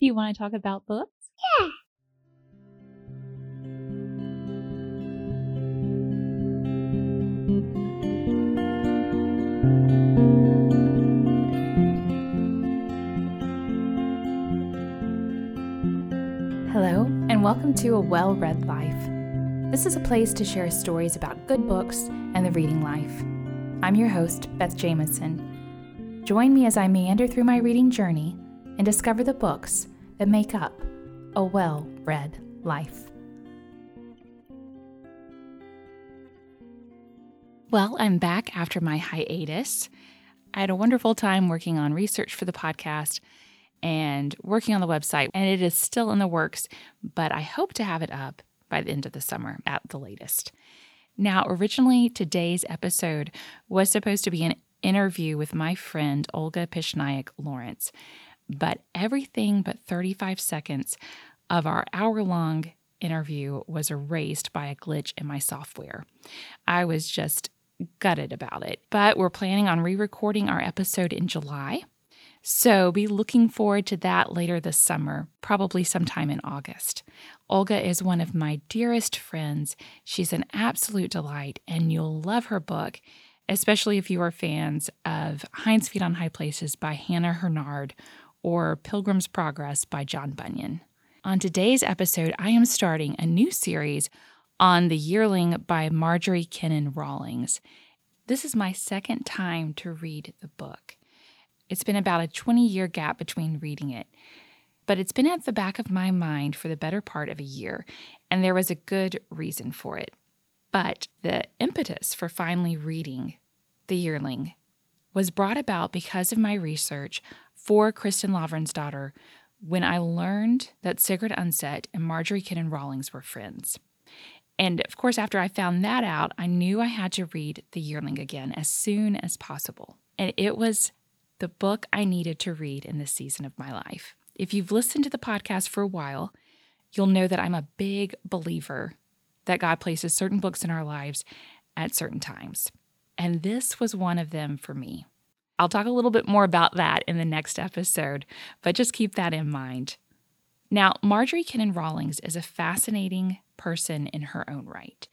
Do you want to talk about books? Yeah. Hello, and welcome to A Well Read Life. This is a place to share stories about good books and the reading life. I'm your host, Beth Jamison. Join me as I meander through my reading journey and discover the books that make up a well read life. Well, I'm back after my hiatus. I had a wonderful time working on research for the podcast and working on the website, and it is still in the works, but I hope to have it up by the end of the summer at the latest. Now, originally, today's episode was supposed to be an interview with my friend Olga Pishnyak Lawrence, but everything but 35 seconds of our hour long interview was erased by a glitch in my software. I was just gutted about it, but we're planning on re recording our episode in July. So be looking forward to that later this summer, probably sometime in August. Olga is one of my dearest friends. She's an absolute delight, and you'll love her book, especially if you are fans of Hinds' Feet on High Places by Hannah Hurnard or Pilgrim's Progress by John Bunyan. On today's episode, I am starting a new series on The Yearling by Marjorie Kinnan Rawlings. This is my second time to read the book. It's been about a 20 year gap between reading it, but it's been at the back of my mind for the better part of a year, and there was a good reason for it. But the impetus for finally reading The Yearling was brought about because of my research for Kristen Kristin Lavransdatter when I learned that Sigrid Undset and Marjorie Kinnan Rawlings were friends. And of course, after I found that out, I knew I had to read The Yearling again as soon as possible. And it was the book I needed to read in this season of my life. If you've listened to the podcast for a while, you'll know that I'm a big believer that God places certain books in our lives at certain times. And this was one of them for me. I'll talk a little bit more about that in the next episode, but just keep that in mind. Now, Marjorie Kinnan Rawlings is a fascinating person in her own right.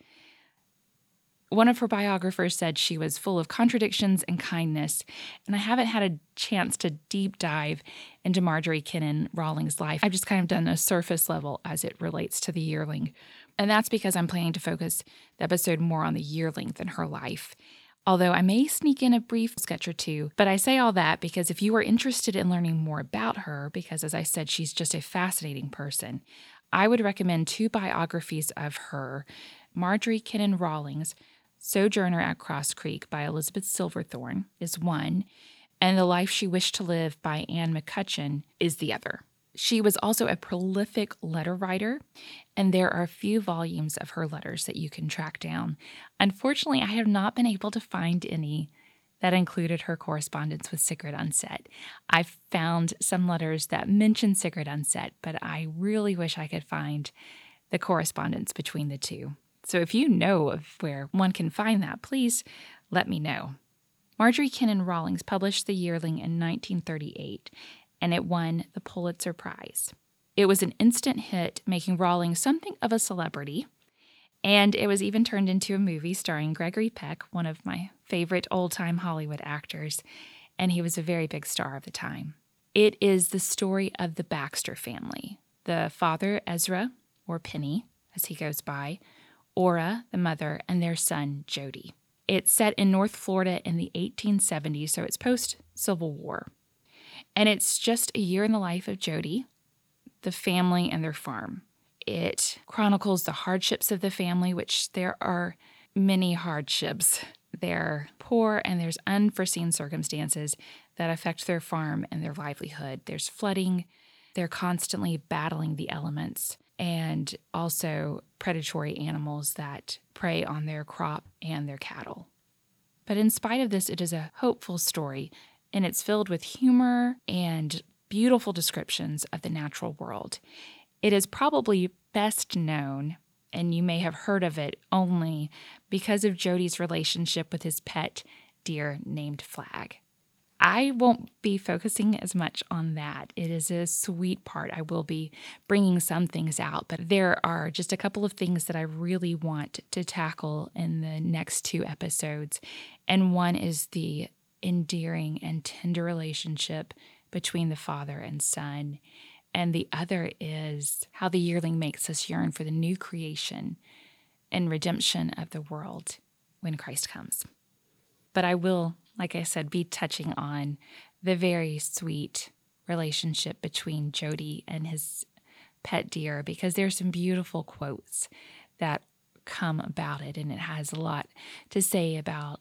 One of her biographers said she was full of contradictions and kindness, and I haven't had a chance to deep dive into Marjorie Kinnan Rawlings' life. I've just kind of done a surface level as it relates to the yearling. And that's because I'm planning to focus the episode more on the yearling than her life although I may sneak in a brief sketch or two. But I say all that because if you are interested in learning more about her, because as I said, she's just a fascinating person, I would recommend two biographies of her Marjorie Kinnan Rawlings. Sojourner at Cross Creek by Elizabeth Silverthorne is one, and The Life She Wished to Live by Ann McCutchan is the other. She was also a prolific letter writer, and there are a few volumes of her letters that you can track down. Unfortunately, I have not been able to find any that included her correspondence with Sigrid Undset. I've found some letters that mention Sigrid Undset, but I really wish I could find the correspondence between the two. So if you know of where one can find that, please let me know. Marjorie Kinnan Rawlings published The Yearling in 1938, and it won the Pulitzer Prize. It was an instant hit, making Rawlings something of a celebrity, and it was even turned into a movie starring Gregory Peck, one of my favorite old time Hollywood actors, and he was a very big star of the time. It is the story of the Baxter family the father, Ezra, or Penny, as he goes by, Ora, the mother, and their son, Jody. It's set in North Florida in the 1870s, so it's post Civil War. And it's just a year in the life of Jody, the family, and their farm. It chronicles the hardships of the family, which there are many hardships. They're poor and there's unforeseen circumstances that affect their farm and their livelihood. There's flooding, they're constantly battling the elements, and also predatory animals that prey on their crop and their cattle. But in spite of this, it is a hopeful story and it's filled with humor and beautiful descriptions of the natural world. It is probably best known, and you may have heard of it only because of Jody's relationship with his pet deer named Flag. I won't be focusing as much on that. It is a sweet part. I will be bringing some things out, but there are just a couple of things that I really want to tackle in the next two episodes. And one is the endearing and tender relationship between the father and son. And the other is how the yearling makes us yearn for the new creation and redemption of the world when Christ comes. But I will like I said, be touching on the very sweet relationship between Jody and his pet deer because there's some beautiful quotes that come about it and it has a lot to say about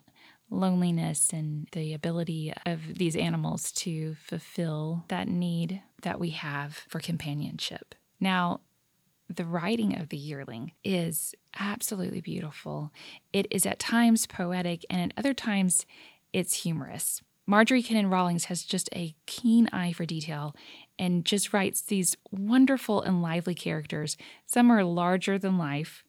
loneliness and the ability of these animals to fulfill that need that we have for companionship. Now, the writing of the yearling is absolutely beautiful. It is at times poetic and at other times it's humorous. Marjorie Kinnan Rawlings has just a keen eye for detail and just writes these wonderful and lively characters. Some are larger than life,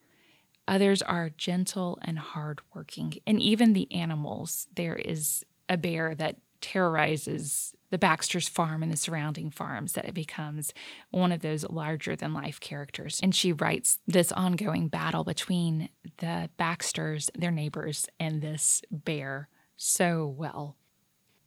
others are gentle and hardworking. And even the animals, there is a bear that terrorizes the Baxter's farm and the surrounding farms that it becomes one of those larger than life characters. And she writes this ongoing battle between the Baxters, their neighbors, and this bear so well.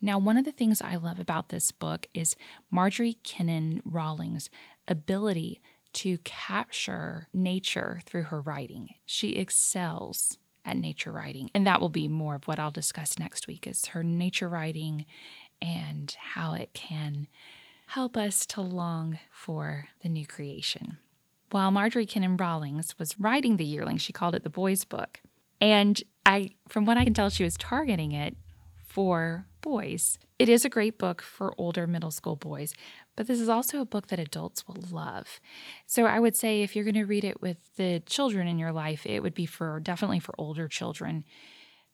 Now, one of the things I love about this book is Marjorie Kinnan Rawlings' ability to capture nature through her writing. She excels at nature writing, and that will be more of what I'll discuss next week is her nature writing and how it can help us to long for the new creation. While Marjorie Kinnan Rawlings was writing The Yearling, she called it the boys' book. And I, from what I can tell, she was targeting it for boys. It is a great book for older middle school boys, but this is also a book that adults will love. So I would say if you're going to read it with the children in your life, it would be for definitely for older children.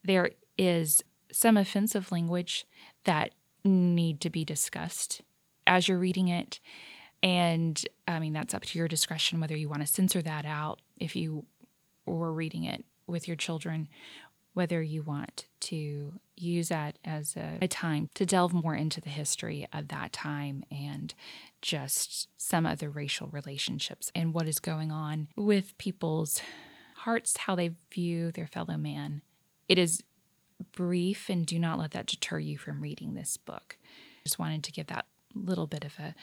There is some offensive language that need to be discussed as you're reading it. And I mean, that's up to your discretion whether you want to censor that out if you were reading it with your children, whether you want to use that as a, a, time to delve more into the history of that time and just some other racial relationships and what is going on with people's hearts, how they view their fellow man. It is brief, and do not let that deter you from reading this book. Just wanted to give that little bit of a,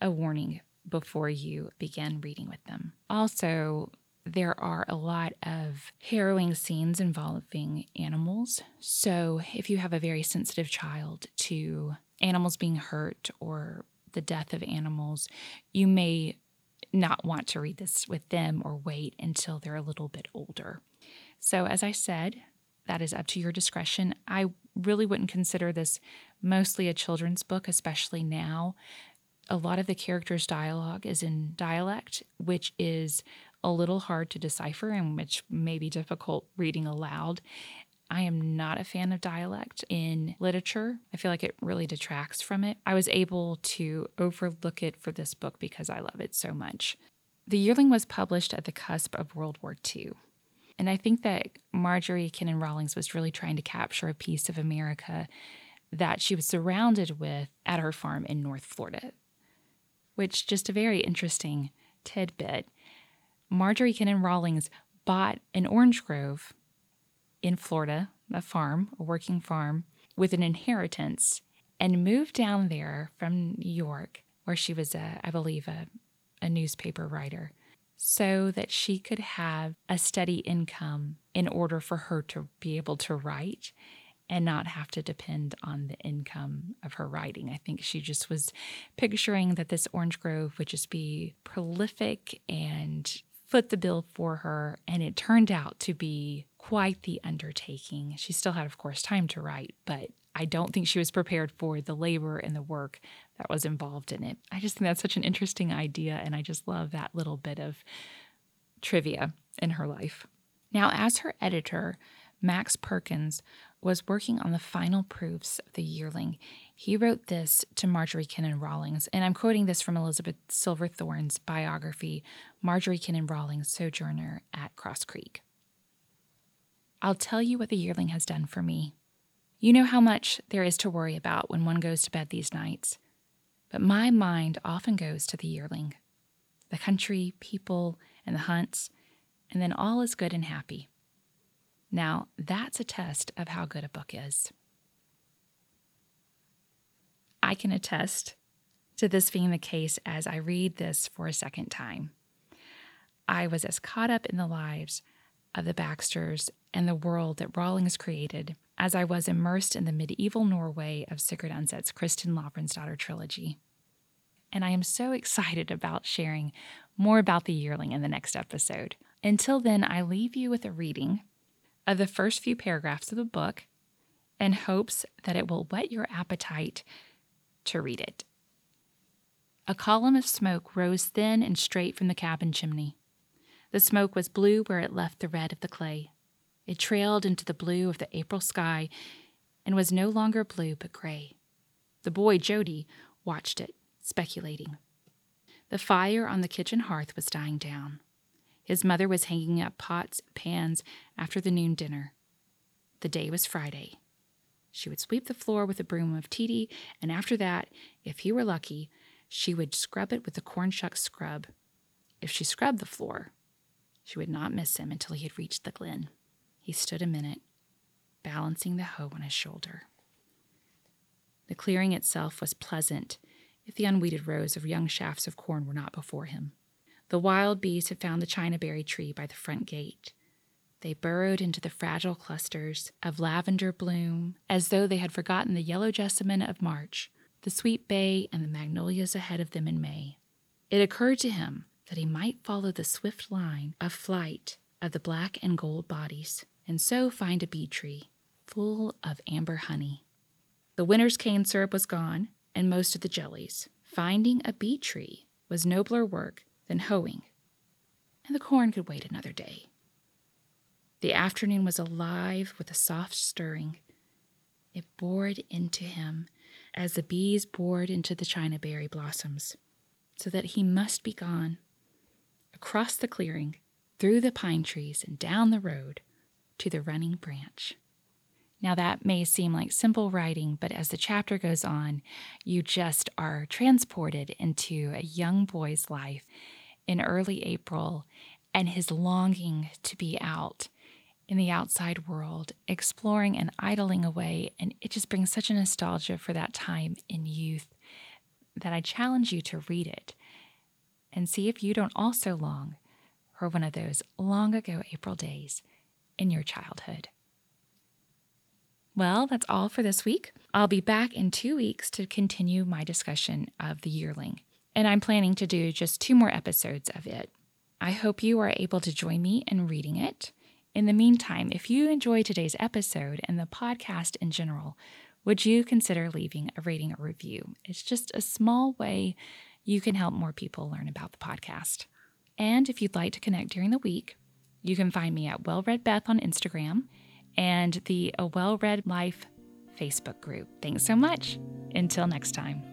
a warning before you begin reading with them. Also, there are a lot of harrowing scenes involving animals. So, if you have a very sensitive child to animals being hurt or the death of animals, you may not want to read this with them or wait until they're a little bit older. So, as I said, that is up to your discretion. I really wouldn't consider this mostly a children's book, especially now. A lot of the characters' dialogue is in dialect, which is a little hard to decipher and which may be difficult reading aloud. I am not a fan of dialect in literature. I feel like it really detracts from it. I was able to overlook it for this book because I love it so much. The Yearling was published at the cusp of World War II. And I think that Marjorie Kinnan Rawlings was really trying to capture a piece of America that she was surrounded with at her farm in North Florida, which just a very interesting tidbit Marjorie Kinnan Rawlings bought an orange grove in Florida, a farm, a working farm, with an inheritance, and moved down there from New York, where she was, a, I believe, a, a newspaper writer, so that she could have a steady income in order for her to be able to write and not have to depend on the income of her writing. I think she just was picturing that this orange grove would just be prolific and foot the bill for her, and it turned out to be quite the undertaking. She still had, of course, time to write, but I don't think she was prepared for the labor and the work that was involved in it. I just think that's such an interesting idea, and I just love that little bit of trivia in her life. Now, as her editor, Max Perkins was working on the final proofs of the yearling. He wrote this to Marjorie Kinnan Rawlings, and I'm quoting this from Elizabeth Silverthorne's biography, Marjorie Kinnan Rawlings, Sojourner at Cross Creek. I'll tell you what the yearling has done for me. You know how much there is to worry about when one goes to bed these nights. But my mind often goes to the yearling, the country, people, and the hunts, and then all is good and happy. Now, that's a test of how good a book is. I can attest to this being the case as I read this for a second time. I was as caught up in the lives of the Baxters and the world that Rawlings created as I was immersed in the medieval Norway of Sigrid Undset's Kristin Lavransdatter trilogy. And I am so excited about sharing more about the yearling in the next episode. Until then, I leave you with a reading of the first few paragraphs of the book in hopes that it will whet your appetite to read it. A column of smoke rose thin and straight from the cabin chimney. The smoke was blue where it left the red of the clay. It trailed into the blue of the April sky and was no longer blue but gray. The boy, Jody, watched it, speculating. The fire on the kitchen hearth was dying down. His mother was hanging up pots and pans after the noon dinner. The day was Friday. She would sweep the floor with a broom of Titi, and after that, if he were lucky, she would scrub it with the corn shuck scrub. If she scrubbed the floor, she would not miss him until he had reached the glen. He stood a minute, balancing the hoe on his shoulder. The clearing itself was pleasant if the unweeded rows of young shafts of corn were not before him. The wild bees had found the chinaberry tree by the front gate. They burrowed into the fragile clusters of lavender bloom as though they had forgotten the yellow jessamine of March, the sweet bay, and the magnolias ahead of them in May. It occurred to him that he might follow the swift line of flight of the black and gold bodies and so find a bee tree full of amber honey. The winter's cane syrup was gone, and most of the jellies. Finding a bee tree was nobler work than hoeing, and the corn could wait another day. The afternoon was alive with a soft stirring. It bored into him as the bees bored into the china berry blossoms, so that he must be gone. Across the clearing, through the pine trees, and down the road, to the running branch. Now, that may seem like simple writing, but as the chapter goes on, you just are transported into a young boy's life in early April and his longing to be out in the outside world, exploring and idling away. And it just brings such a nostalgia for that time in youth that I challenge you to read it and see if you don't also long for one of those long ago April days in your childhood. Well, that's all for this week. I'll be back in two weeks to continue my discussion of The Yearling, and I'm planning to do just two more episodes of it. I hope you are able to join me in reading it. In the meantime, if you enjoy today's episode and the podcast in general, would you consider leaving a rating or review? It's just a small way you can help more people learn about the podcast. And if you'd like to connect during the week, you can find me at Well Read Beth on Instagram and the A Well Read Life Facebook group. Thanks so much. Until next time.